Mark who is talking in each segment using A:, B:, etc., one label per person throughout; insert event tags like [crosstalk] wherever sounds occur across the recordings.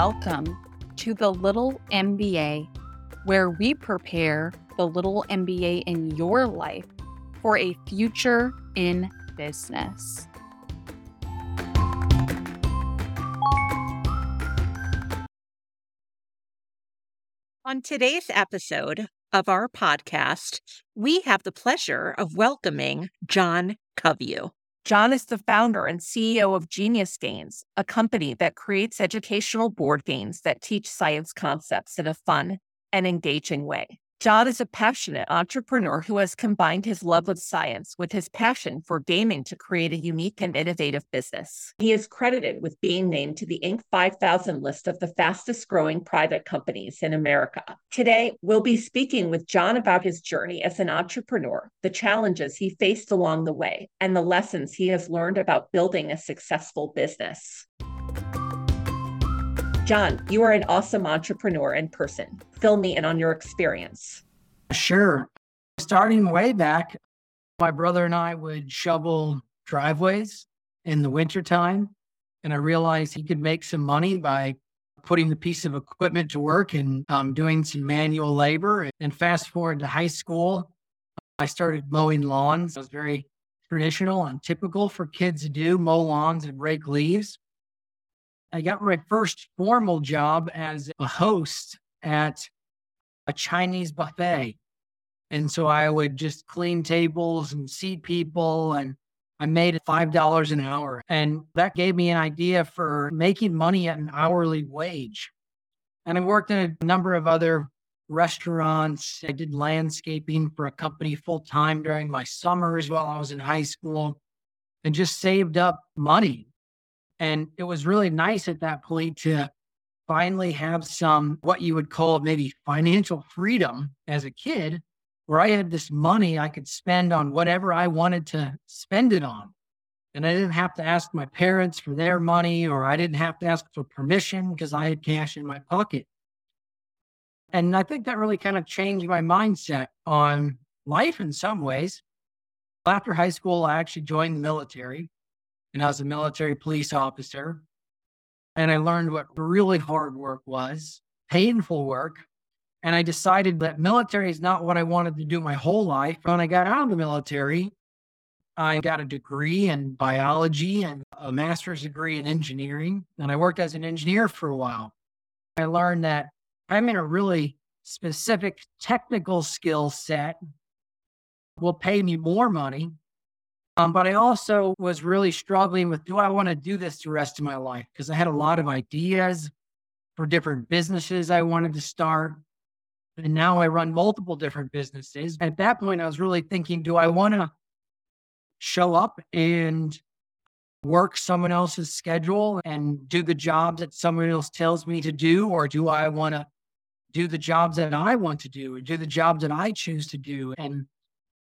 A: Welcome to the Little MBA, where we prepare the little MBA in your life for a future in business.
B: On today's episode of our podcast, we have the pleasure of welcoming John Coveyou.
C: John is the founder and CEO of Genius Games, a company that creates educational board games that teach science concepts in a fun and engaging way. John is a passionate entrepreneur who has combined his love of science with his passion for gaming to create a unique and innovative business. He is credited with being named to the Inc. 5000 list of the fastest growing private companies in America. Today, we'll be speaking with John about his journey as an entrepreneur, the challenges he faced along the way, and the lessons he has learned about building a successful business. John, you are an awesome entrepreneur in person. Fill me in on your experience.
D: Sure. Starting way back, my brother and I would shovel driveways in the wintertime. And I realized he could make some money by putting the piece of equipment to work and um, doing some manual labor. And fast forward to high school, I started mowing lawns. It was very traditional and typical for kids to do mow lawns and rake leaves. I got my first formal job as a host at a Chinese buffet. And so I would just clean tables and seat people and I made $5 an hour. And that gave me an idea for making money at an hourly wage. And I worked in a number of other restaurants. I did landscaping for a company full time during my summers while I was in high school and just saved up money and it was really nice at that point to finally have some, what you would call maybe financial freedom as a kid, where I had this money I could spend on whatever I wanted to spend it on. And I didn't have to ask my parents for their money, or I didn't have to ask for permission because I had cash in my pocket. And I think that really kind of changed my mindset on life in some ways. After high school, I actually joined the military and I was a military police officer. And I learned what really hard work was, painful work. And I decided that military is not what I wanted to do my whole life. When I got out of the military, I got a degree in biology and a master's degree in engineering. And I worked as an engineer for a while. I learned that I'm in a really specific technical skill set will pay me more money um, but I also was really struggling with do I want to do this the rest of my life? Because I had a lot of ideas for different businesses I wanted to start. And now I run multiple different businesses. At that point, I was really thinking do I want to show up and work someone else's schedule and do the jobs that someone else tells me to do? Or do I want to do the jobs that I want to do or do the jobs that I choose to do? And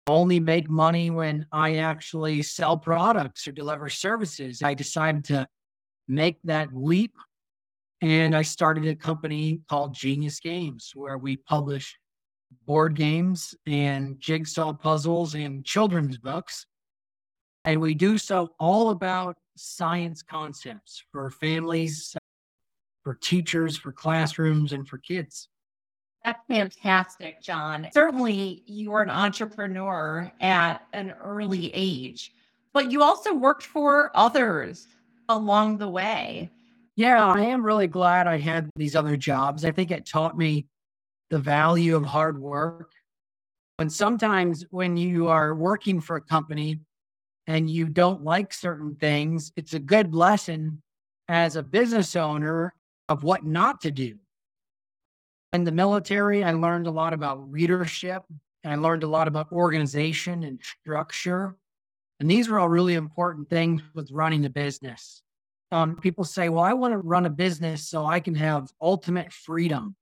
D: only make money when I actually sell products or deliver services. I decided to make that leap. And I started a company called Genius Games, where we publish board games and jigsaw puzzles and children's books. And we do so all about science concepts for families, for teachers, for classrooms, and for kids.
C: That's fantastic, John. Certainly, you were an entrepreneur at an early age, but you also worked for others along the way.
D: Yeah, I am really glad I had these other jobs. I think it taught me the value of hard work. And sometimes when you are working for a company and you don't like certain things, it's a good lesson as a business owner of what not to do in the military, I learned a lot about leadership and I learned a lot about organization and structure. And these are all really important things with running a business. Um, people say, well, I want to run a business so I can have ultimate freedom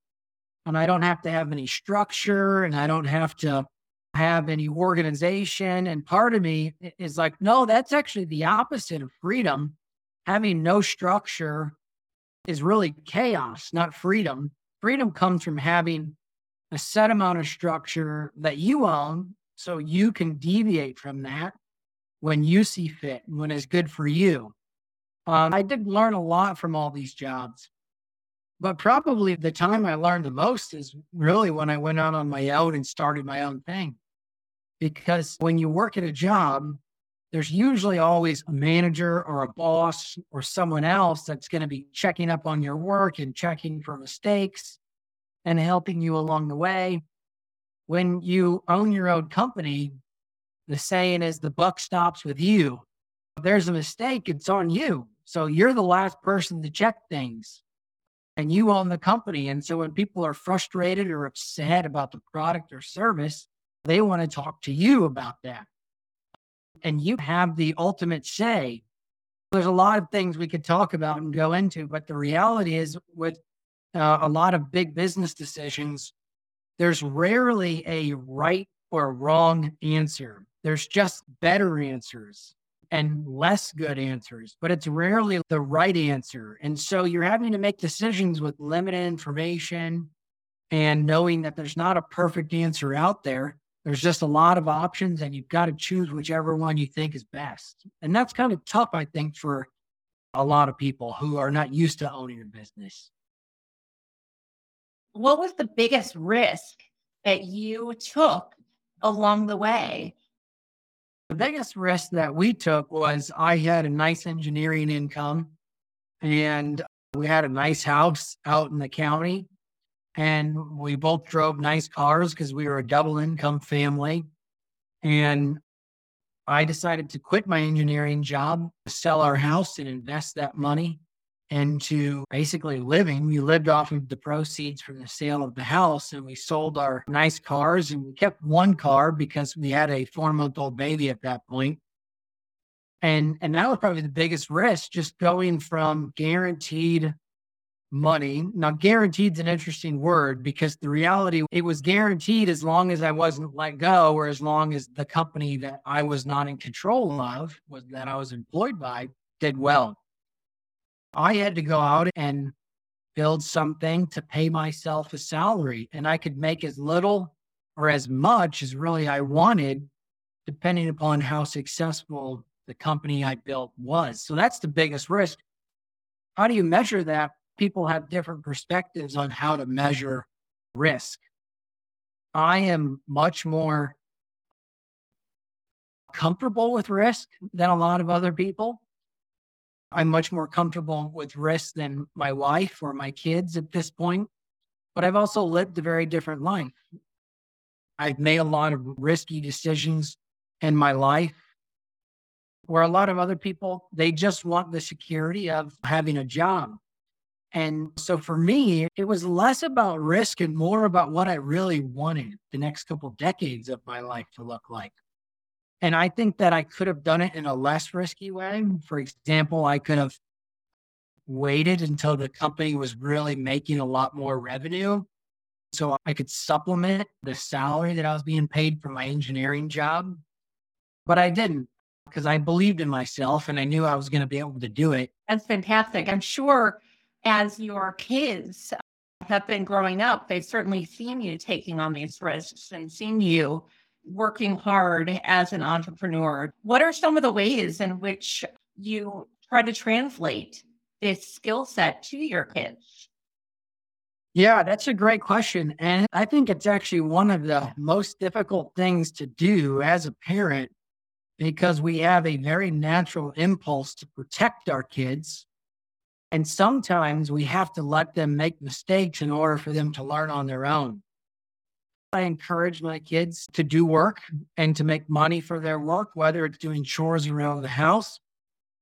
D: and I don't have to have any structure and I don't have to have any organization. And part of me is like, no, that's actually the opposite of freedom. Having no structure is really chaos, not freedom. Freedom comes from having a set amount of structure that you own so you can deviate from that when you see fit and when it's good for you. Um, I did learn a lot from all these jobs. But probably the time I learned the most is really when I went out on my own and started my own thing. Because when you work at a job, there's usually always a manager or a boss or someone else that's going to be checking up on your work and checking for mistakes and helping you along the way. When you own your own company, the saying is the buck stops with you. If there's a mistake, it's on you. So you're the last person to check things and you own the company. And so when people are frustrated or upset about the product or service, they want to talk to you about that. And you have the ultimate say. There's a lot of things we could talk about and go into, but the reality is, with uh, a lot of big business decisions, there's rarely a right or wrong answer. There's just better answers and less good answers, but it's rarely the right answer. And so you're having to make decisions with limited information and knowing that there's not a perfect answer out there. There's just a lot of options, and you've got to choose whichever one you think is best. And that's kind of tough, I think, for a lot of people who are not used to owning a business.
C: What was the biggest risk that you took along the way?
D: The biggest risk that we took was I had a nice engineering income and we had a nice house out in the county. And we both drove nice cars because we were a double income family. And I decided to quit my engineering job, sell our house, and invest that money into basically living. We lived off of the proceeds from the sale of the house and we sold our nice cars and we kept one car because we had a four month old baby at that point. And, and that was probably the biggest risk, just going from guaranteed money. Now, guaranteed is an interesting word because the reality, it was guaranteed as long as I wasn't let go or as long as the company that I was not in control of, was that I was employed by, did well. I had to go out and build something to pay myself a salary. And I could make as little or as much as really I wanted, depending upon how successful the company I built was. So that's the biggest risk. How do you measure that? People have different perspectives on how to measure risk. I am much more comfortable with risk than a lot of other people. I'm much more comfortable with risk than my wife or my kids at this point. But I've also lived a very different life. I've made a lot of risky decisions in my life where a lot of other people, they just want the security of having a job. And so for me, it was less about risk and more about what I really wanted the next couple decades of my life to look like. And I think that I could have done it in a less risky way. For example, I could have waited until the company was really making a lot more revenue. So I could supplement the salary that I was being paid for my engineering job. But I didn't because I believed in myself and I knew I was going to be able to do it.
C: That's fantastic. I'm sure as your kids have been growing up, they've certainly seen you taking on these risks and seen you working hard as an entrepreneur. What are some of the ways in which you try to translate this skill set to your kids?
D: Yeah, that's a great question. And I think it's actually one of the most difficult things to do as a parent because we have a very natural impulse to protect our kids. And sometimes we have to let them make mistakes in order for them to learn on their own. I encourage my kids to do work and to make money for their work, whether it's doing chores around the house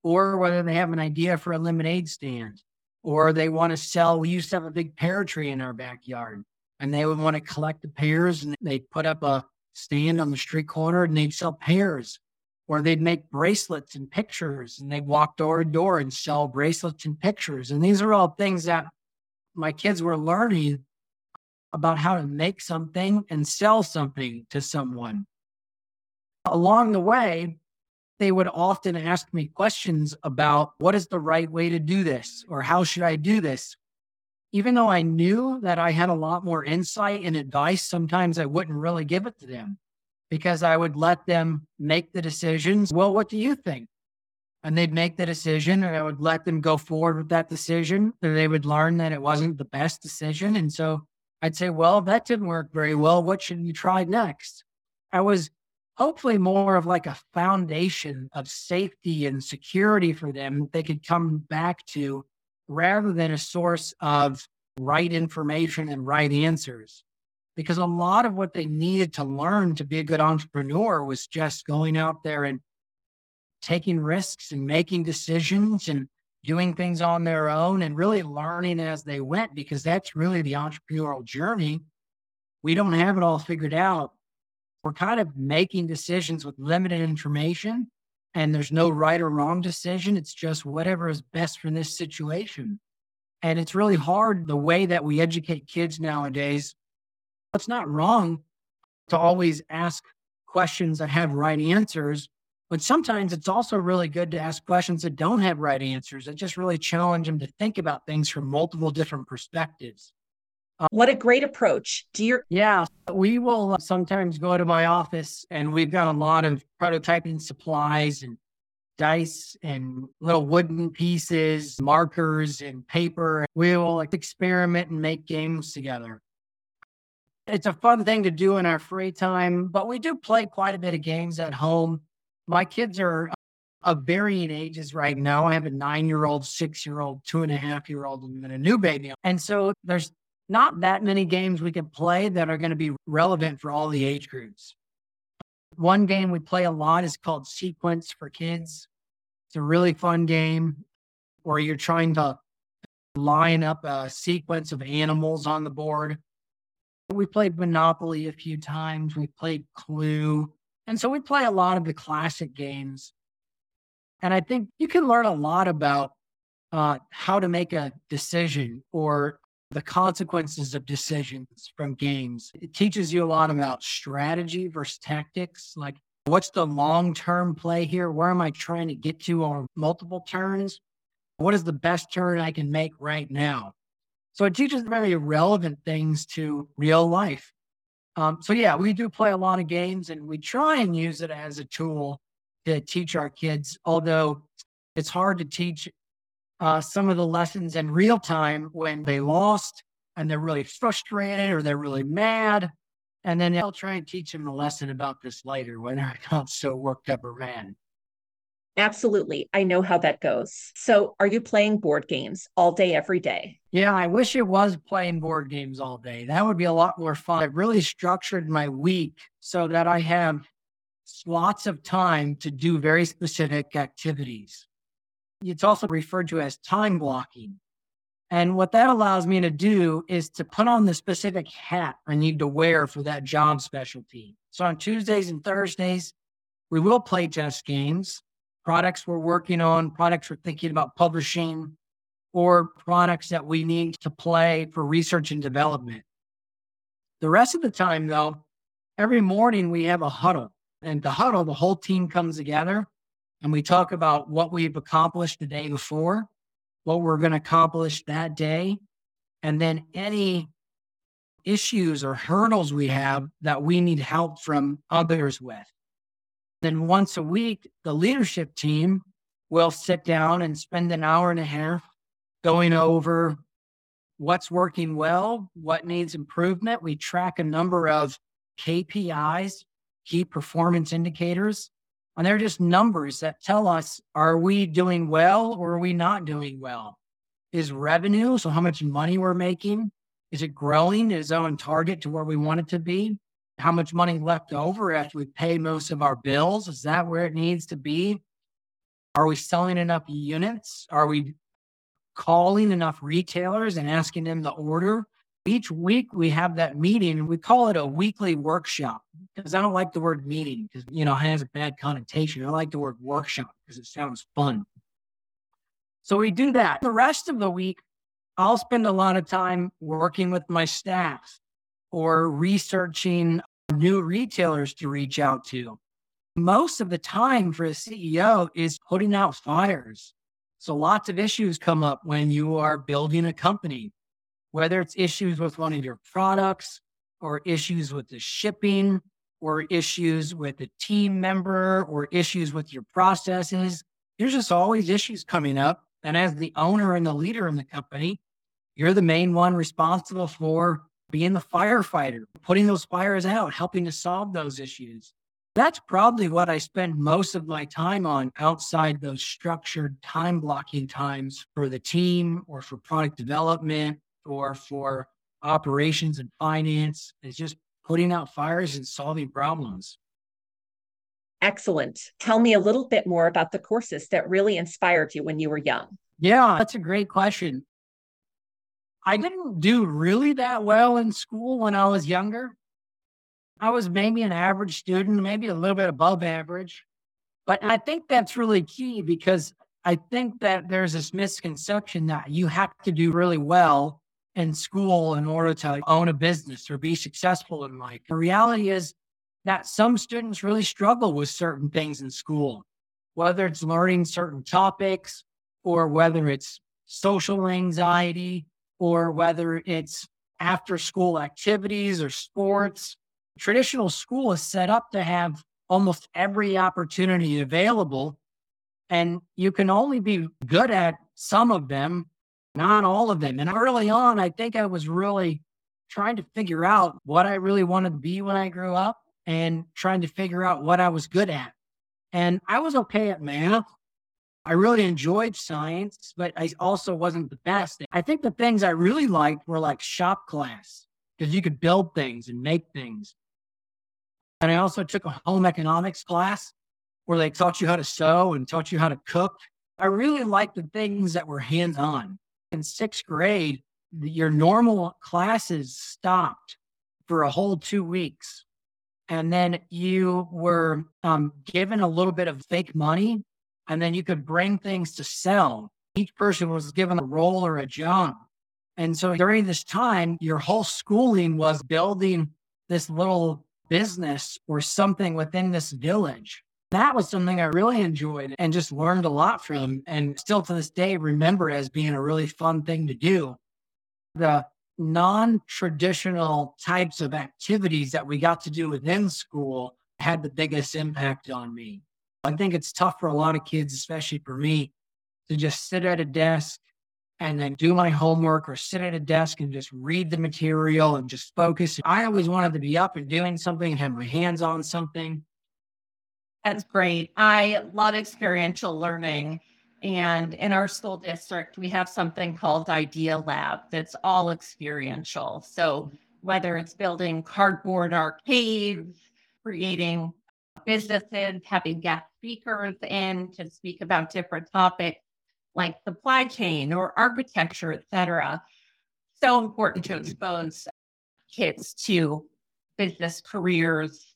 D: or whether they have an idea for a lemonade stand or they want to sell. We used to have a big pear tree in our backyard and they would want to collect the pears and they'd put up a stand on the street corner and they'd sell pears or they'd make bracelets and pictures and they'd walk door to door and sell bracelets and pictures. And these are all things that my kids were learning about how to make something and sell something to someone. Along the way, they would often ask me questions about what is the right way to do this or how should I do this? Even though I knew that I had a lot more insight and advice, sometimes I wouldn't really give it to them because I would let them make the decisions. Well, what do you think? and they'd make the decision and I would let them go forward with that decision. They would learn that it wasn't the best decision. And so I'd say, well, that didn't work very well. What should you try next? I was hopefully more of like a foundation of safety and security for them that they could come back to rather than a source of right information and right answers. Because a lot of what they needed to learn to be a good entrepreneur was just going out there and taking risks and making decisions and doing things on their own and really learning as they went, because that's really the entrepreneurial journey. We don't have it all figured out. We're kind of making decisions with limited information, and there's no right or wrong decision. It's just whatever is best for this situation. And it's really hard the way that we educate kids nowadays. It's not wrong to always ask questions that have right answers, but sometimes it's also really good to ask questions that don't have right answers that just really challenge them to think about things from multiple different perspectives.
B: Uh, what a great approach. Do you?
D: Yeah, we will sometimes go to my office and we've got a lot of prototyping supplies and dice and little wooden pieces, markers and paper. We will experiment and make games together. It's a fun thing to do in our free time, but we do play quite a bit of games at home my kids are of varying ages right now. I have a nine year old, six year old, two and a half year old, and a new baby. And so there's not that many games we can play that are going to be relevant for all the age groups. One game we play a lot is called Sequence for Kids. It's a really fun game where you're trying to line up a sequence of animals on the board. We played Monopoly a few times. We played Clue. And so we play a lot of the classic games. And I think you can learn a lot about uh, how to make a decision or the consequences of decisions from games. It teaches you a lot about strategy versus tactics. Like, what's the long term play here? Where am I trying to get to on multiple turns? What is the best turn I can make right now? So it teaches very relevant things to real life. Um, so yeah, we do play a lot of games and we try and use it as a tool to teach our kids, although it's hard to teach uh, some of the lessons in real time when they lost and they're really frustrated or they're really mad. And then I'll try and teach them a lesson about this later when they're [laughs] not so worked up or mad.
B: Absolutely. I know how that goes. So, are you playing board games all day, every day?
D: Yeah, I wish it was playing board games all day. That would be a lot more fun. I've really structured my week so that I have slots of time to do very specific activities. It's also referred to as time blocking. And what that allows me to do is to put on the specific hat I need to wear for that job specialty. So on Tuesdays and Thursdays, we will play chess games products we're working on, products we're thinking about publishing, or products that we need to play for research and development. The rest of the time, though, every morning we have a huddle. And the huddle, the whole team comes together and we talk about what we've accomplished the day before, what we're going to accomplish that day, and then any issues or hurdles we have that we need help from others with. Then once a week, the leadership team will sit down and spend an hour and a half going over what's working well, what needs improvement. We track a number of KPIs, key performance indicators, and they're just numbers that tell us are we doing well or are we not doing well? Is revenue, so how much money we're making, is it growing? Is it on target to where we want it to be? How much money left over after we pay most of our bills? Is that where it needs to be? Are we selling enough units? Are we calling enough retailers and asking them to order? Each week we have that meeting we call it a weekly workshop because I don't like the word meeting because, you know, it has a bad connotation. I like the word workshop because it sounds fun. So we do that. The rest of the week, I'll spend a lot of time working with my staff or researching new retailers to reach out to. Most of the time for a CEO is putting out fires. So lots of issues come up when you are building a company, whether it's issues with one of your products or issues with the shipping or issues with a team member or issues with your processes. there's just always issues coming up. And as the owner and the leader in the company, you're the main one responsible for being the firefighter, putting those fires out, helping to solve those issues. That's probably what I spend most of my time on outside those structured time blocking times for the team or for product development or for operations and finance. Is just putting out fires and solving problems.
C: Excellent. Tell me a little bit more about the courses that really inspired you when you were young.
D: Yeah, that's a great question. I didn't do really that well in school when I was younger. I was maybe an average student, maybe a little bit above average. But I think that's really key because I think that there's this misconception that you have to do really well in school in order to own a business or be successful in life. The reality is that some students really struggle with certain things in school, whether it's learning certain topics or whether it's social anxiety or whether it's after school activities or sports. Traditional school is set up to have almost every opportunity available. And you can only be good at some of them, not all of them. And early on, I think I was really trying to figure out what I really wanted to be when I grew up and trying to figure out what I was good at. And I was okay at math. I really enjoyed science, but I also wasn't the best. I think the things I really liked were like shop class because you could build things and make things. And I also took a home economics class where they taught you how to sew and taught you how to cook. I really liked the things that were hands on. In sixth grade, your normal classes stopped for a whole two weeks and then you were um, given a little bit of fake money, and then you could bring things to sell. Each person was given a role or a job. And so during this time, your whole schooling was building this little business or something within this village. That was something I really enjoyed and just learned a lot from, and still to this day remember as being a really fun thing to do. The non traditional types of activities that we got to do within school had the biggest impact on me. I think it's tough for a lot of kids, especially for me, to just sit at a desk and then do my homework or sit at a desk and just read the material and just focus. I always wanted to be up and doing something and have my hands on something.
C: That's great. I love experiential learning. And in our school district, we have something called Idea Lab that's all experiential. So whether it's building cardboard arcades, creating businesses, having speakers in to speak about different topics like supply chain or architecture, et cetera. So important to expose kids to business careers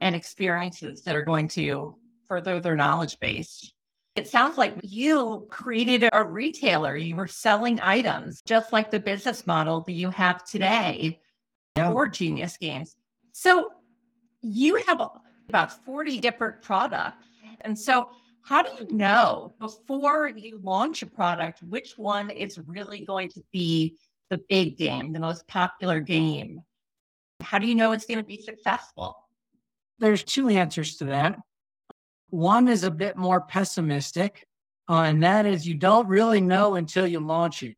C: and experiences that are going to further their knowledge base. It sounds like you created a retailer. You were selling items, just like the business model that you have today yeah. for Genius Games. So you have about 40 different products. And so, how do you know before you launch a product which one is really going to be the big game, the most popular game? How do you know it's going to be successful?
D: There's two answers to that. One is a bit more pessimistic, uh, and that is you don't really know until you launch it.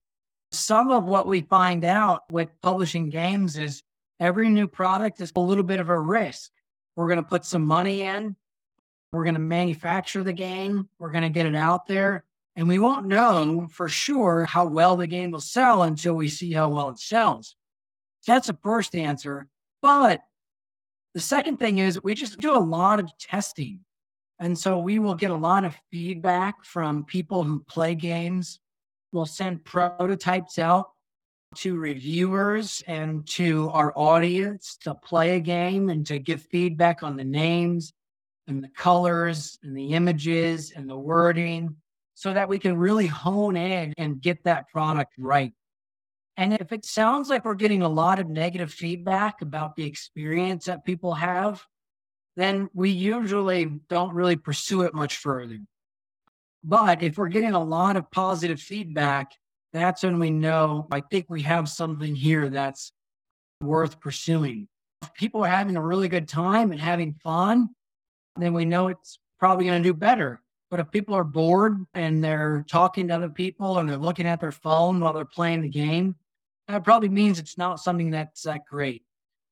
D: Some of what we find out with publishing games is every new product is a little bit of a risk. We're going to put some money in, we're going to manufacture the game, we're going to get it out there, and we won't know for sure how well the game will sell until we see how well it sells. That's the first answer. But the second thing is we just do a lot of testing. And so we will get a lot of feedback from people who play games. We'll send prototypes out to reviewers and to our audience to play a game and to give feedback on the names and the colors and the images and the wording so that we can really hone in and get that product right. And if it sounds like we're getting a lot of negative feedback about the experience that people have, then we usually don't really pursue it much further. But if we're getting a lot of positive feedback, that's when we know, I think we have something here that's worth pursuing. If people are having a really good time and having fun, then we know it's probably going to do better. But if people are bored and they're talking to other people and they're looking at their phone while they're playing the game, that probably means it's not something that's that great.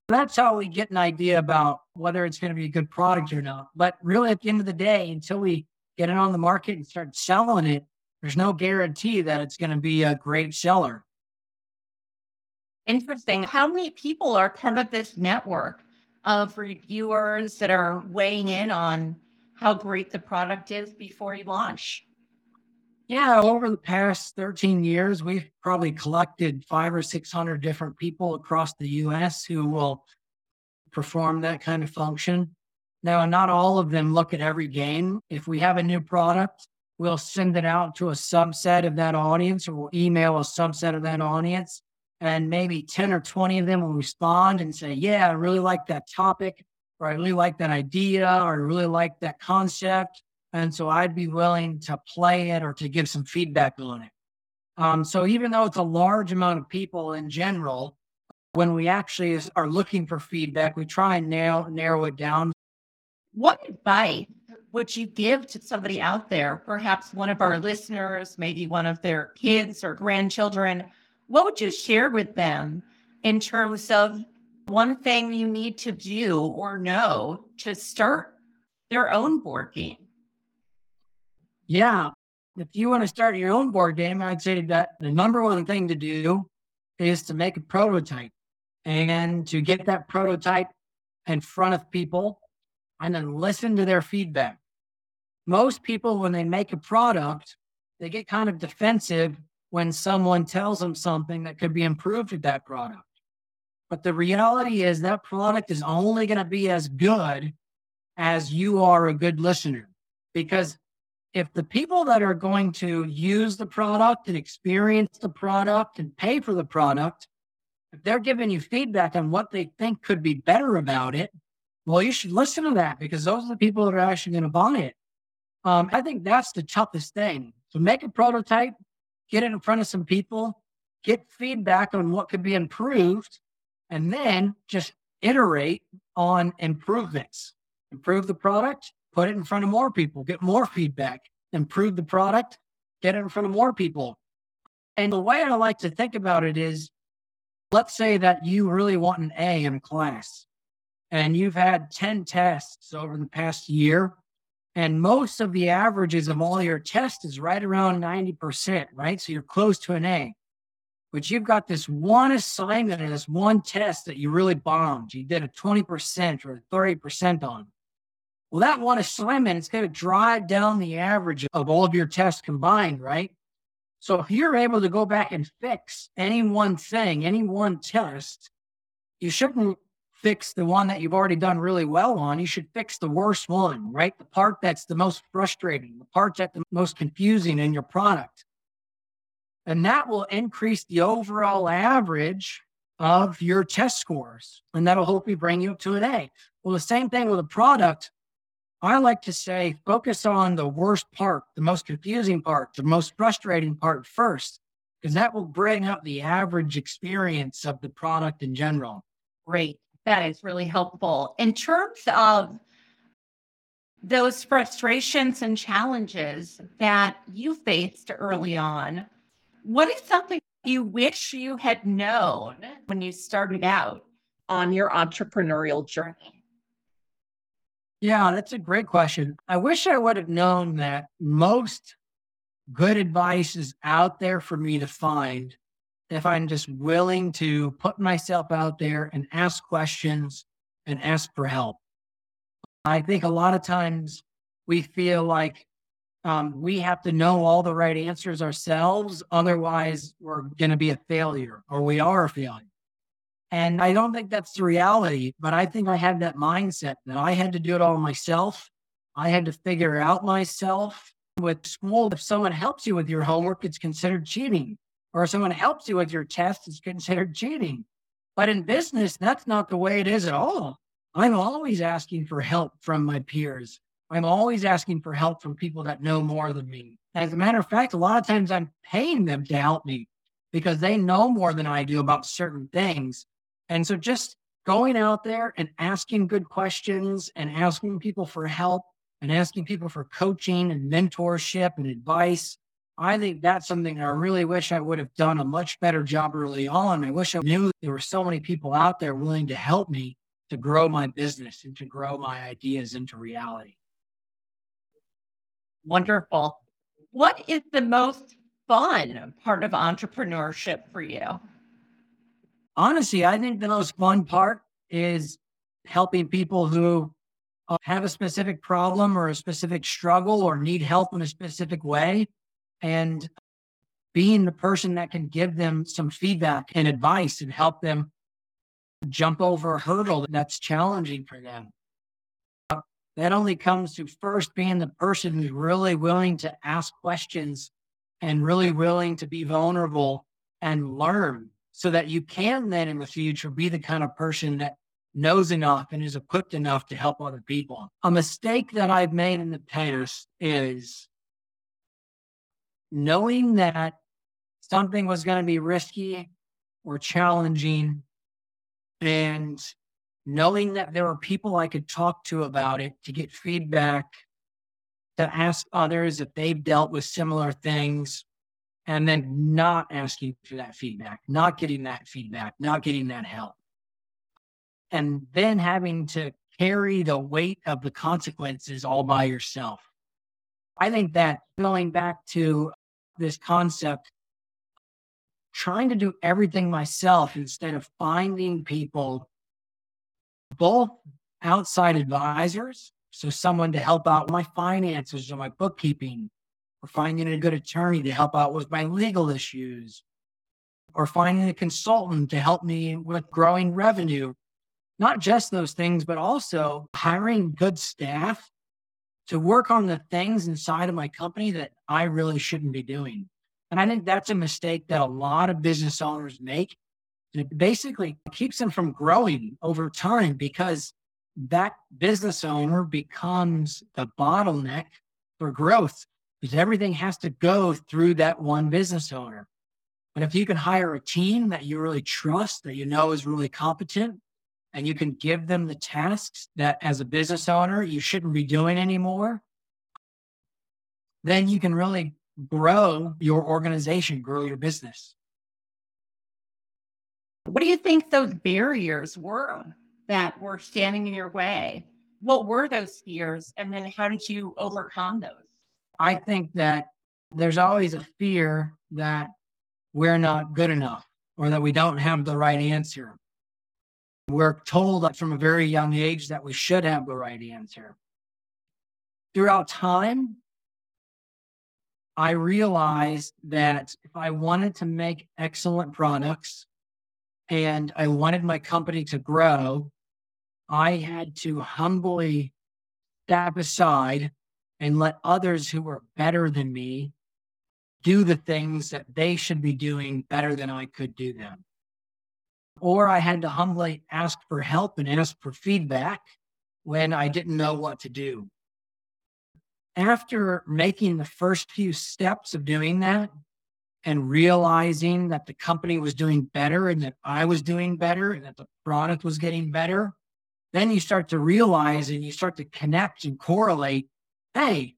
D: That's how we get an idea about whether it's going to be a good product or not. But really, at the end of the day, until we get it on the market and start selling it, there's no guarantee that it's going to be a great seller.
C: Interesting. How many people are part of this network of reviewers that are weighing in on how great the product is before you launch?
D: Yeah, over the past 13 years, we've probably collected five or 600 different people across the US who will perform that kind of function. Now, not all of them look at every game. If we have a new product, we'll send it out to a subset of that audience or we'll email a subset of that audience. And maybe 10 or 20 of them will respond and say, Yeah, I really like that topic or I really like that idea, or I really like that concept. And so I'd be willing to play it or to give some feedback on it. Um, so even though it's a large amount of people in general, when we actually is, are looking for feedback, we try and narrow, narrow it down.
C: What advice would you give to somebody out there, perhaps one of our listeners, maybe one of their kids or grandchildren? What would you share with them in terms of one thing you need to do or know to start their own board game?
D: Yeah. If you want to start your own board game, I'd say that the number one thing to do is to make a prototype and to get that prototype in front of people and then listen to their feedback. Most people, when they make a product, they get kind of defensive when someone tells them something that could be improved with that product. But the reality is that product is only going to be as good as you are a good listener. Because if the people that are going to use the product and experience the product and pay for the product, if they're giving you feedback on what they think could be better about it, well, you should listen to that because those are the people that are actually going to buy it. Um, I think that's the toughest thing. So make a prototype, get it in front of some people, get feedback on what could be improved, and then just iterate on improvements. Improve the product, put it in front of more people, get more feedback, improve the product, get it in front of more people. And the way I like to think about it is let's say that you really want an A in class and you've had 10 tests over the past year. And most of the averages of all your tests is right around 90%, right? So you're close to an A but you've got this one assignment and this one test that you really bombed. You did a 20% or a 30% on. Well, that one assignment is going to drive down the average of all of your tests combined, right? So if you're able to go back and fix any one thing, any one test, you shouldn't fix the one that you've already done really well on. You should fix the worst one, right? The part that's the most frustrating, the part that's the most confusing in your product. And that will increase the overall average of your test scores. And that'll hopefully bring you up to an A. Well, the same thing with a product. I like to say focus on the worst part, the most confusing part, the most frustrating part first, because that will bring up the average experience of the product in general.
C: Great. That is really helpful. In terms of those frustrations and challenges that you faced early on, what is something you wish you had known when you started out on your entrepreneurial journey?
D: Yeah, that's a great question. I wish I would have known that most good advice is out there for me to find if I'm just willing to put myself out there and ask questions and ask for help. I think a lot of times we feel like um, we have to know all the right answers ourselves. Otherwise, we're going to be a failure or we are a failure. And I don't think that's the reality, but I think I had that mindset that I had to do it all myself. I had to figure out myself. With school, if someone helps you with your homework, it's considered cheating. Or someone helps you with your test, it's considered cheating. But in business, that's not the way it is at all. I'm always asking for help from my peers. I'm always asking for help from people that know more than me. As a matter of fact, a lot of times I'm paying them to help me because they know more than I do about certain things. And so just going out there and asking good questions and asking people for help and asking people for coaching and mentorship and advice. I think that's something I really wish I would have done a much better job early on. I wish I knew there were so many people out there willing to help me to grow my business and to grow my ideas into reality.
C: Wonderful. What is the most fun part of entrepreneurship for you?
D: Honestly, I think the most fun part is helping people who uh, have a specific problem or a specific struggle or need help in a specific way and being the person that can give them some feedback and advice and help them jump over a hurdle that's challenging for them. That only comes to first being the person who's really willing to ask questions and really willing to be vulnerable and learn so that you can then in the future be the kind of person that knows enough and is equipped enough to help other people. A mistake that I've made in the past is knowing that something was going to be risky or challenging and knowing that there were people I could talk to about it to get feedback, to ask others if they've dealt with similar things, and then not asking for that feedback, not getting that feedback, not getting that help. And then having to carry the weight of the consequences all by yourself. I think that going back to this concept, trying to do everything myself instead of finding people both outside advisors, so someone to help out with my finances or my bookkeeping, or finding a good attorney to help out with my legal issues, or finding a consultant to help me with growing revenue. Not just those things, but also hiring good staff to work on the things inside of my company that I really shouldn't be doing. And I think that's a mistake that a lot of business owners make it basically keeps them from growing over time because that business owner becomes the bottleneck for growth because everything has to go through that one business owner. But if you can hire a team that you really trust, that you know is really competent, and you can give them the tasks that as a business owner you shouldn't be doing anymore, then you can really grow your organization, grow your business.
C: What do you think those barriers were that were standing in your way? What were those fears? And then how did you overcome those?
D: I think that there's always a fear that we're not good enough or that we don't have the right answer. We're told from a very young age that we should have the right answer. Throughout time, I realized that if I wanted to make excellent products, and I wanted my company to grow, I had to humbly step aside and let others who were better than me do the things that they should be doing better than I could do them. Or I had to humbly ask for help and ask for feedback when I didn't know what to do. After making the first few steps of doing that, and realizing that the company was doing better and that I was doing better and that the product was getting better, then you start to realize and you start to connect and correlate hey,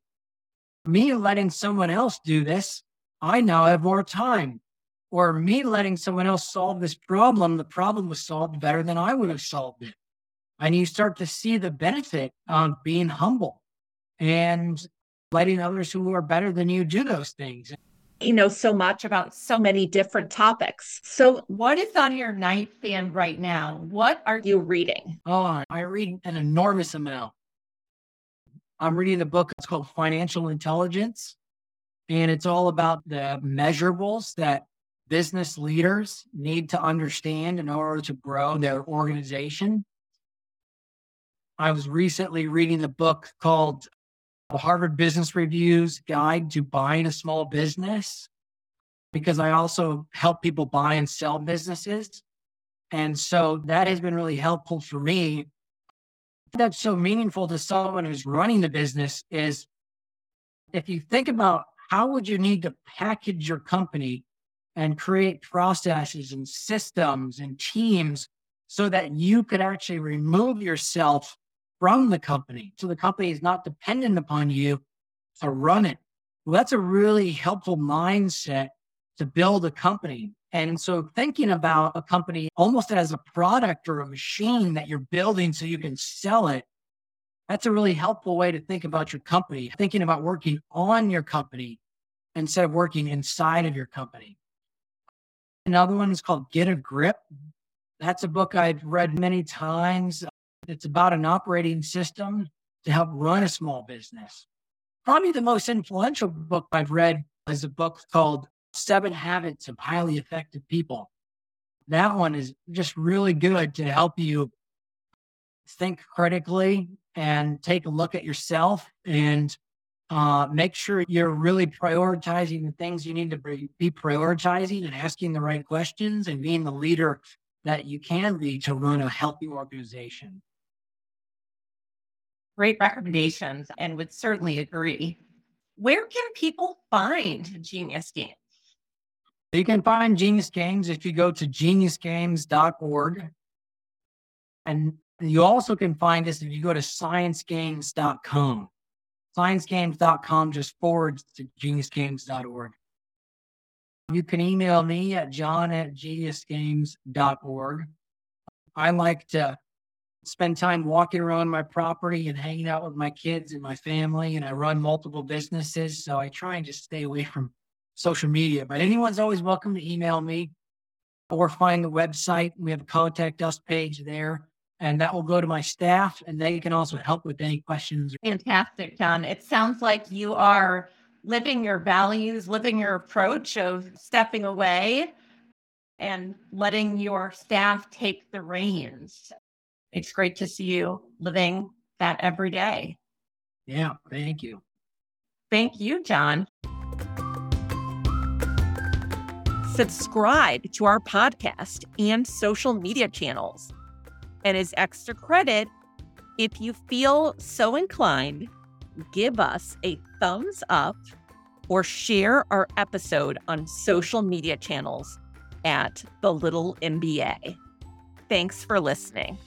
D: me letting someone else do this, I now have more time. Or me letting someone else solve this problem, the problem was solved better than I would have solved it. And you start to see the benefit of being humble and letting others who are better than you do those things
C: you know so much about so many different topics. So, what is on your nightstand right now? What are you reading?
D: Oh, I read an enormous amount. I'm reading a book. It's called Financial Intelligence, and it's all about the measurables that business leaders need to understand in order to grow their organization. I was recently reading the book called the Harvard Business Review's guide to buying a small business because I also help people buy and sell businesses. And so that has been really helpful for me. That's so meaningful to someone who's running the business is if you think about how would you need to package your company and create processes and systems and teams so that you could actually remove yourself from the company. So the company is not dependent upon you to run it. Well, that's a really helpful mindset to build a company. And so thinking about a company almost as a product or a machine that you're building so you can sell it, that's a really helpful way to think about your company, thinking about working on your company instead of working inside of your company. Another one is called Get a Grip. That's a book I've read many times. It's about an operating system to help run a small business. Probably the most influential book I've read is a book called Seven Habits of Highly Effective People. That one is just really good to help you think critically and take a look at yourself and uh, make sure you're really prioritizing the things you need to be prioritizing and asking the right questions and being the leader that you can be to run a healthy organization.
C: Great recommendations and would certainly agree. Where can people find Genius Games?
D: You can find Genius Games if you go to geniusgames.org. And you also can find us if you go to sciencegames.com. Sciencegames.com just forwards to geniusgames.org. You can email me at john at geniusgames.org. I like to spend time walking around my property and hanging out with my kids and my family, and I run multiple businesses. So I try and just stay away from social media. But anyone's always welcome to email me or find the website. We have a contact us page there and that will go to my staff and they can also help with any questions.
C: Fantastic, John. It sounds like you are living your values, living your approach of stepping away and letting your staff take the reins. It's great to see you living that every day.
D: Yeah, thank you.
C: Thank you, John. Subscribe to our podcast and social media channels and as extra credit, if you feel so inclined, give us a thumbs up or share our episode on social media channels at The Little MBA. Thanks for listening.